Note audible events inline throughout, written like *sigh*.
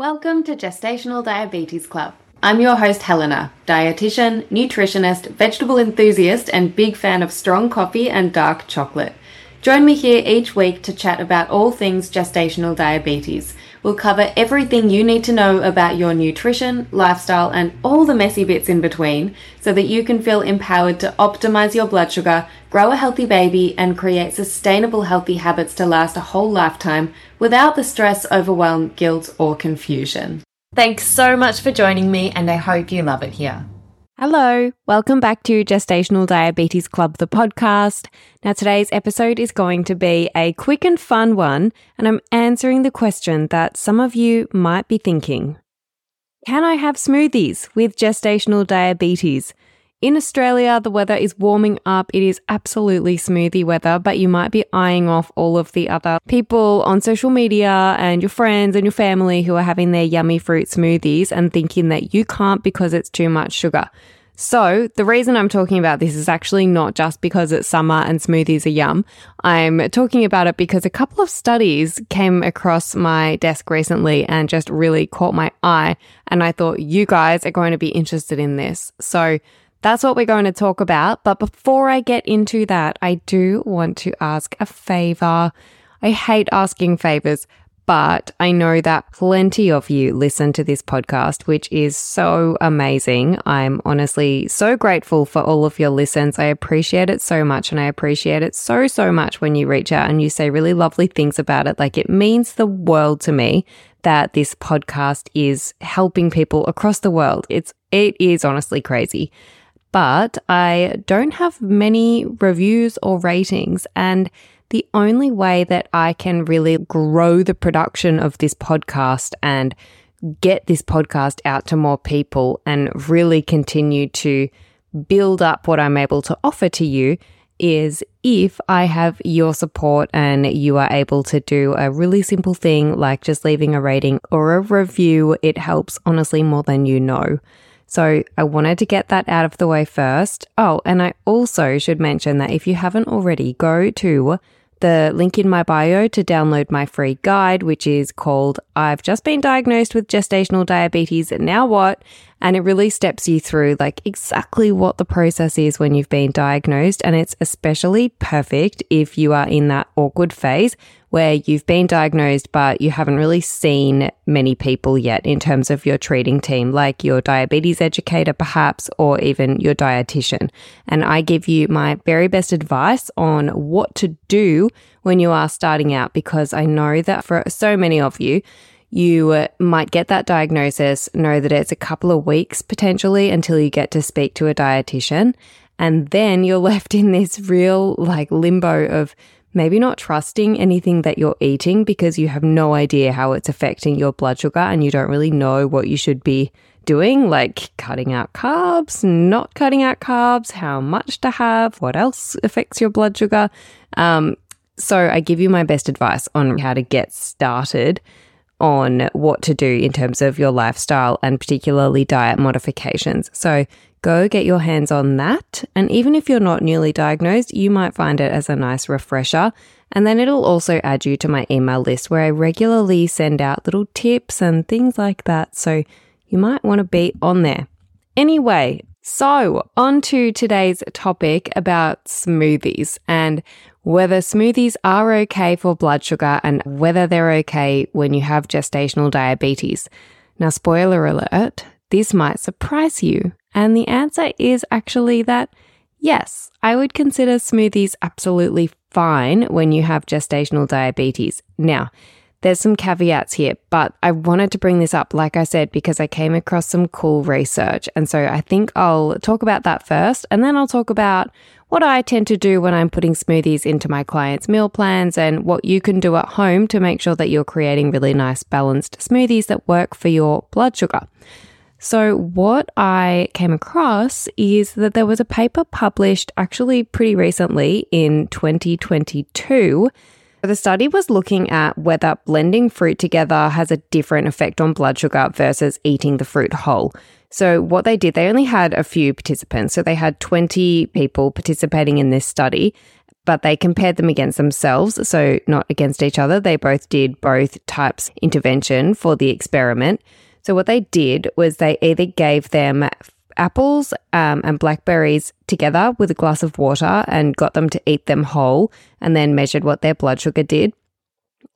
Welcome to Gestational Diabetes Club. I'm your host, Helena, dietitian, nutritionist, vegetable enthusiast, and big fan of strong coffee and dark chocolate. Join me here each week to chat about all things gestational diabetes. We'll cover everything you need to know about your nutrition, lifestyle, and all the messy bits in between so that you can feel empowered to optimize your blood sugar, grow a healthy baby, and create sustainable healthy habits to last a whole lifetime without the stress, overwhelm, guilt, or confusion. Thanks so much for joining me, and I hope you love it here. Hello, welcome back to Gestational Diabetes Club, the podcast. Now, today's episode is going to be a quick and fun one, and I'm answering the question that some of you might be thinking Can I have smoothies with gestational diabetes? In Australia, the weather is warming up. It is absolutely smoothie weather, but you might be eyeing off all of the other people on social media and your friends and your family who are having their yummy fruit smoothies and thinking that you can't because it's too much sugar. So, the reason I'm talking about this is actually not just because it's summer and smoothies are yum. I'm talking about it because a couple of studies came across my desk recently and just really caught my eye. And I thought you guys are going to be interested in this. So, that's what we're going to talk about. But before I get into that, I do want to ask a favor. I hate asking favors, but I know that plenty of you listen to this podcast, which is so amazing. I'm honestly so grateful for all of your listens. I appreciate it so much. And I appreciate it so, so much when you reach out and you say really lovely things about it. Like it means the world to me that this podcast is helping people across the world. It's, it is honestly crazy but I don't have many reviews or ratings. And the only way that I can really grow the production of this podcast and get this podcast out to more people and really continue to build up what I'm able to offer to you is if I have your support and you are able to do a really simple thing like just leaving a rating or a review. It helps honestly more than you know. So I wanted to get that out of the way first. Oh, and I also should mention that if you haven't already, go to the link in my bio to download my free guide, which is called I've Just Been Diagnosed with Gestational Diabetes. Now what? And it really steps you through like exactly what the process is when you've been diagnosed. And it's especially perfect if you are in that awkward phase where you've been diagnosed, but you haven't really seen many people yet in terms of your treating team, like your diabetes educator, perhaps, or even your dietitian. And I give you my very best advice on what to do when you are starting out, because I know that for so many of you, you might get that diagnosis, know that it's a couple of weeks potentially until you get to speak to a dietitian. And then you're *laughs* left in this real like limbo of maybe not trusting anything that you're eating because you have no idea how it's affecting your blood sugar and you don't really know what you should be doing, like cutting out carbs, not cutting out carbs, how much to have, what else affects your blood sugar. Um, so I give you my best advice on how to get started on what to do in terms of your lifestyle and particularly diet modifications. So go get your hands on that. And even if you're not newly diagnosed, you might find it as a nice refresher. And then it'll also add you to my email list where I regularly send out little tips and things like that. So you might want to be on there. Anyway, so on to today's topic about smoothies and whether smoothies are okay for blood sugar and whether they're okay when you have gestational diabetes. Now, spoiler alert, this might surprise you. And the answer is actually that yes, I would consider smoothies absolutely fine when you have gestational diabetes. Now, there's some caveats here, but I wanted to bring this up, like I said, because I came across some cool research. And so I think I'll talk about that first, and then I'll talk about what I tend to do when I'm putting smoothies into my clients' meal plans and what you can do at home to make sure that you're creating really nice, balanced smoothies that work for your blood sugar. So, what I came across is that there was a paper published actually pretty recently in 2022. The study was looking at whether blending fruit together has a different effect on blood sugar versus eating the fruit whole. So, what they did, they only had a few participants. So, they had 20 people participating in this study, but they compared them against themselves, so not against each other. They both did both types intervention for the experiment. So what they did was they either gave them apples um, and blackberries together with a glass of water and got them to eat them whole and then measured what their blood sugar did.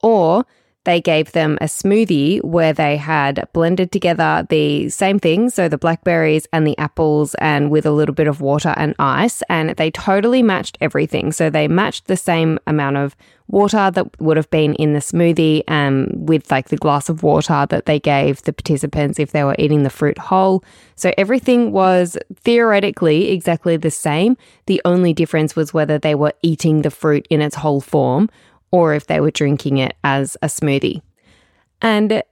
Or they gave them a smoothie where they had blended together the same thing, so the blackberries and the apples, and with a little bit of water and ice, and they totally matched everything. So they matched the same amount of water that would have been in the smoothie, um, with like the glass of water that they gave the participants if they were eating the fruit whole. So everything was theoretically exactly the same. The only difference was whether they were eating the fruit in its whole form or if they were drinking it as a smoothie. And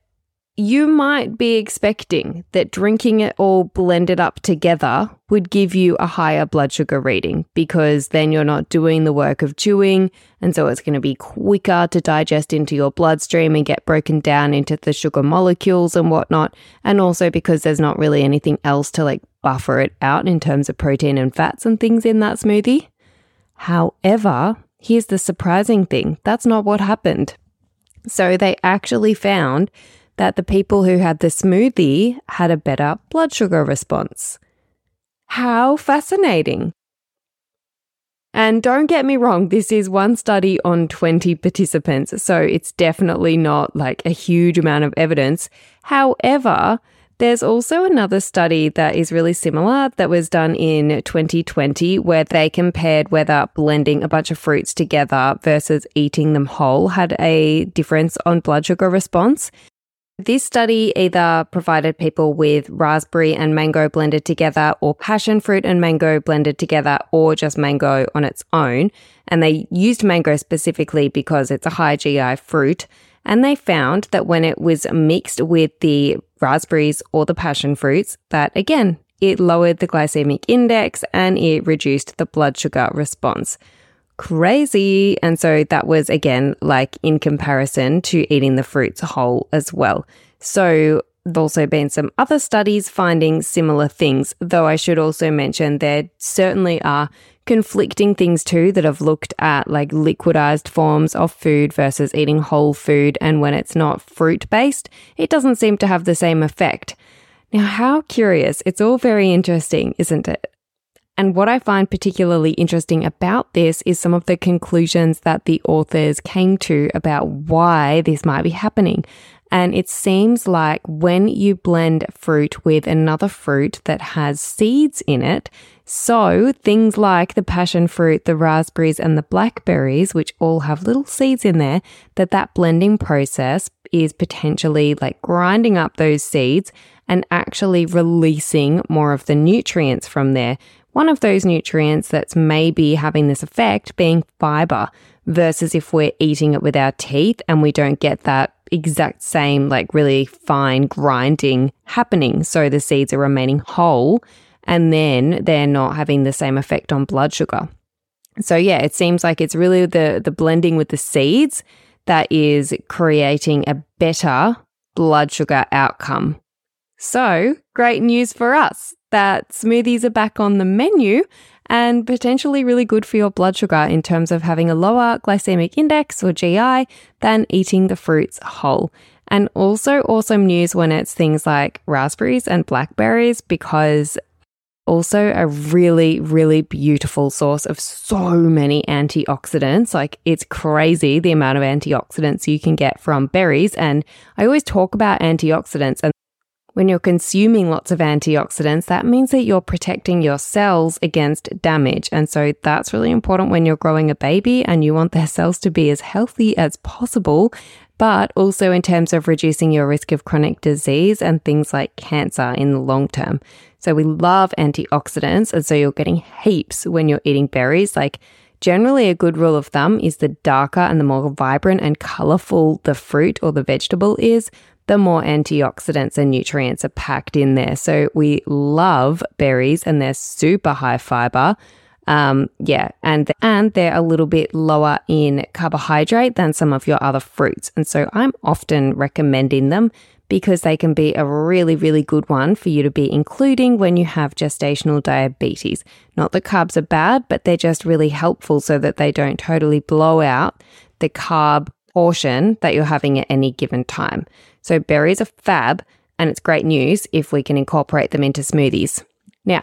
you might be expecting that drinking it all blended up together would give you a higher blood sugar reading because then you're not doing the work of chewing. And so it's going to be quicker to digest into your bloodstream and get broken down into the sugar molecules and whatnot. And also because there's not really anything else to like buffer it out in terms of protein and fats and things in that smoothie. However, Here's the surprising thing that's not what happened. So they actually found that the people who had the smoothie had a better blood sugar response. How fascinating! And don't get me wrong, this is one study on 20 participants, so it's definitely not like a huge amount of evidence. However, there's also another study that is really similar that was done in 2020 where they compared whether blending a bunch of fruits together versus eating them whole had a difference on blood sugar response. This study either provided people with raspberry and mango blended together, or passion fruit and mango blended together, or just mango on its own. And they used mango specifically because it's a high GI fruit. And they found that when it was mixed with the raspberries or the passion fruits, that again, it lowered the glycemic index and it reduced the blood sugar response. Crazy. And so that was again like in comparison to eating the fruits whole as well. So also been some other studies finding similar things, though I should also mention there certainly are conflicting things too that have looked at like liquidized forms of food versus eating whole food. And when it's not fruit based, it doesn't seem to have the same effect. Now, how curious. It's all very interesting, isn't it? And what I find particularly interesting about this is some of the conclusions that the authors came to about why this might be happening. And it seems like when you blend fruit with another fruit that has seeds in it, so things like the passion fruit, the raspberries and the blackberries, which all have little seeds in there, that that blending process is potentially like grinding up those seeds and actually releasing more of the nutrients from there. One of those nutrients that's maybe having this effect being fiber versus if we're eating it with our teeth and we don't get that exact same, like really fine grinding happening. So the seeds are remaining whole and then they're not having the same effect on blood sugar. So yeah, it seems like it's really the the blending with the seeds that is creating a better blood sugar outcome. So, great news for us that smoothies are back on the menu and potentially really good for your blood sugar in terms of having a lower glycemic index or GI than eating the fruits whole. And also awesome news when it's things like raspberries and blackberries because also a really, really beautiful source of so many antioxidants. Like it's crazy the amount of antioxidants you can get from berries. And I always talk about antioxidants and when you're consuming lots of antioxidants, that means that you're protecting your cells against damage. And so that's really important when you're growing a baby and you want their cells to be as healthy as possible, but also in terms of reducing your risk of chronic disease and things like cancer in the long term. So we love antioxidants. And so you're getting heaps when you're eating berries. Like generally a good rule of thumb is the darker and the more vibrant and colorful the fruit or the vegetable is, the more antioxidants and nutrients are packed in there. So we love berries and they're super high fiber. Um, yeah, and and they're a little bit lower in carbohydrate than some of your other fruits. And so I'm often recommending them because they can be a really, really good one for you to be including when you have gestational diabetes. Not that carbs are bad, but they're just really helpful so that they don't totally blow out the carb portion that you're having at any given time. So berries are fab, and it's great news if we can incorporate them into smoothies. Now,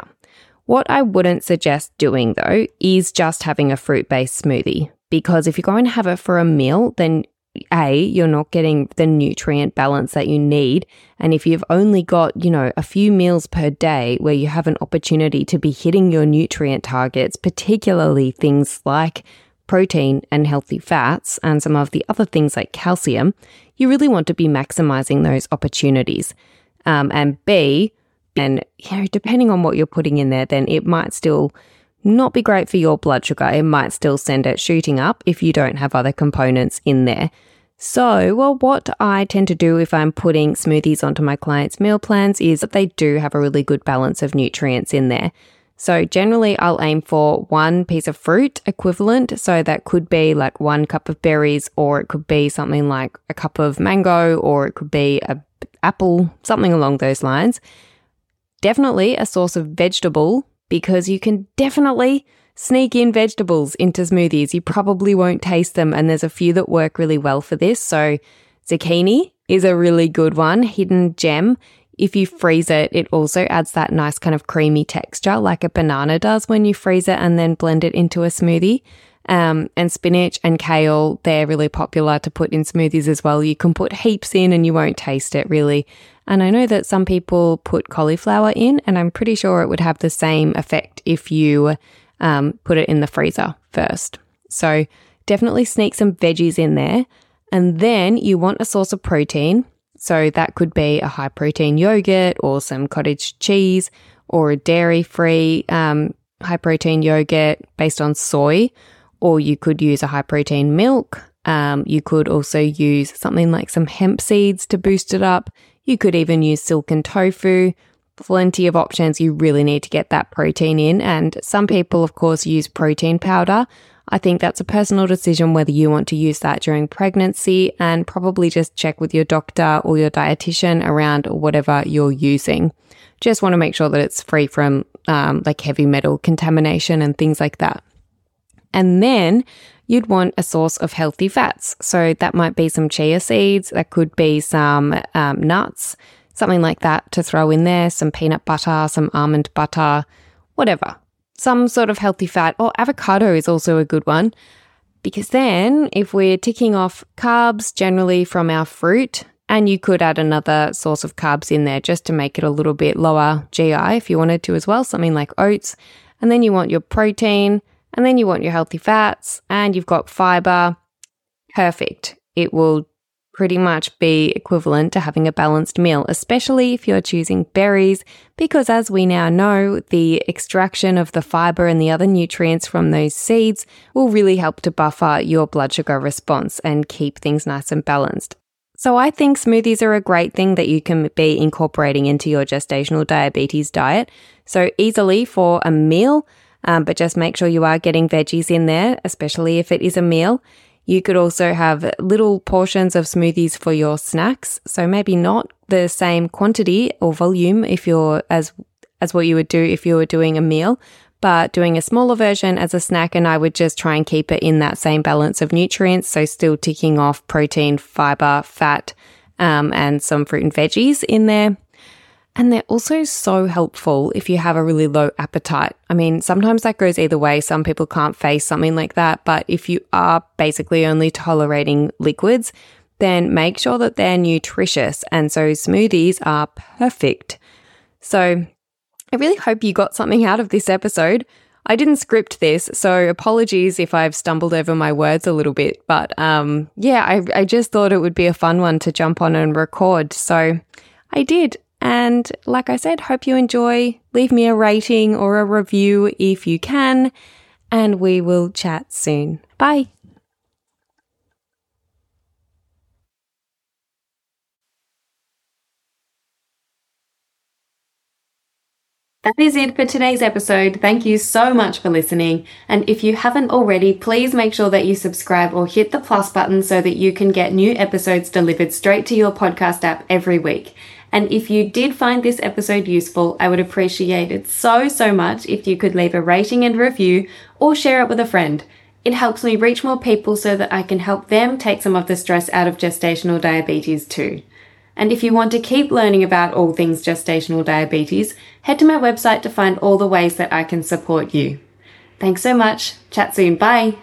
what I wouldn't suggest doing though is just having a fruit based smoothie because if you're going to have it for a meal, then a, you're not getting the nutrient balance that you need. And if you've only got, you know, a few meals per day where you have an opportunity to be hitting your nutrient targets, particularly things like protein and healthy fats and some of the other things like calcium, you really want to be maximizing those opportunities. Um, and B, and you know, depending on what you're putting in there, then it might still not be great for your blood sugar. It might still send it shooting up if you don't have other components in there. So, well, what I tend to do if I'm putting smoothies onto my clients' meal plans is that they do have a really good balance of nutrients in there. So, generally, I'll aim for one piece of fruit equivalent. So, that could be like one cup of berries, or it could be something like a cup of mango, or it could be a apple, something along those lines. Definitely a source of vegetable because you can definitely sneak in vegetables into smoothies. You probably won't taste them, and there's a few that work really well for this. So, zucchini is a really good one, hidden gem. If you freeze it, it also adds that nice kind of creamy texture like a banana does when you freeze it and then blend it into a smoothie. Um, and spinach and kale, they're really popular to put in smoothies as well. You can put heaps in and you won't taste it really. And I know that some people put cauliflower in, and I'm pretty sure it would have the same effect if you um, put it in the freezer first. So definitely sneak some veggies in there. And then you want a source of protein. So that could be a high protein yogurt or some cottage cheese or a dairy free um, high protein yogurt based on soy. Or you could use a high protein milk. Um, you could also use something like some hemp seeds to boost it up. You could even use silken tofu. Plenty of options. You really need to get that protein in. And some people, of course, use protein powder. I think that's a personal decision whether you want to use that during pregnancy and probably just check with your doctor or your dietitian around whatever you're using. Just want to make sure that it's free from um, like heavy metal contamination and things like that. And then you'd want a source of healthy fats. So that might be some chia seeds, that could be some um, nuts, something like that to throw in there, some peanut butter, some almond butter, whatever. Some sort of healthy fat, or avocado is also a good one. Because then, if we're ticking off carbs generally from our fruit, and you could add another source of carbs in there just to make it a little bit lower GI if you wanted to as well, something like oats. And then you want your protein, and then you want your healthy fats and you've got fiber. Perfect. It will pretty much be equivalent to having a balanced meal, especially if you're choosing berries, because as we now know, the extraction of the fiber and the other nutrients from those seeds will really help to buffer your blood sugar response and keep things nice and balanced. So I think smoothies are a great thing that you can be incorporating into your gestational diabetes diet. So easily for a meal, um, but just make sure you are getting veggies in there, especially if it is a meal. You could also have little portions of smoothies for your snacks. So maybe not the same quantity or volume if you're as as what you would do if you were doing a meal, but doing a smaller version as a snack and I would just try and keep it in that same balance of nutrients. So still ticking off protein, fiber, fat, um, and some fruit and veggies in there. And they're also so helpful if you have a really low appetite. I mean, sometimes that goes either way. Some people can't face something like that. But if you are basically only tolerating liquids, then make sure that they're nutritious. And so smoothies are perfect. So I really hope you got something out of this episode. I didn't script this, so apologies if I've stumbled over my words a little bit. But um, yeah, I, I just thought it would be a fun one to jump on and record. So I did. And like I said, hope you enjoy. Leave me a rating or a review if you can, and we will chat soon. Bye. That is it for today's episode. Thank you so much for listening. And if you haven't already, please make sure that you subscribe or hit the plus button so that you can get new episodes delivered straight to your podcast app every week. And if you did find this episode useful, I would appreciate it so, so much if you could leave a rating and review or share it with a friend. It helps me reach more people so that I can help them take some of the stress out of gestational diabetes too. And if you want to keep learning about all things gestational diabetes, head to my website to find all the ways that I can support you. Thanks so much. Chat soon. Bye.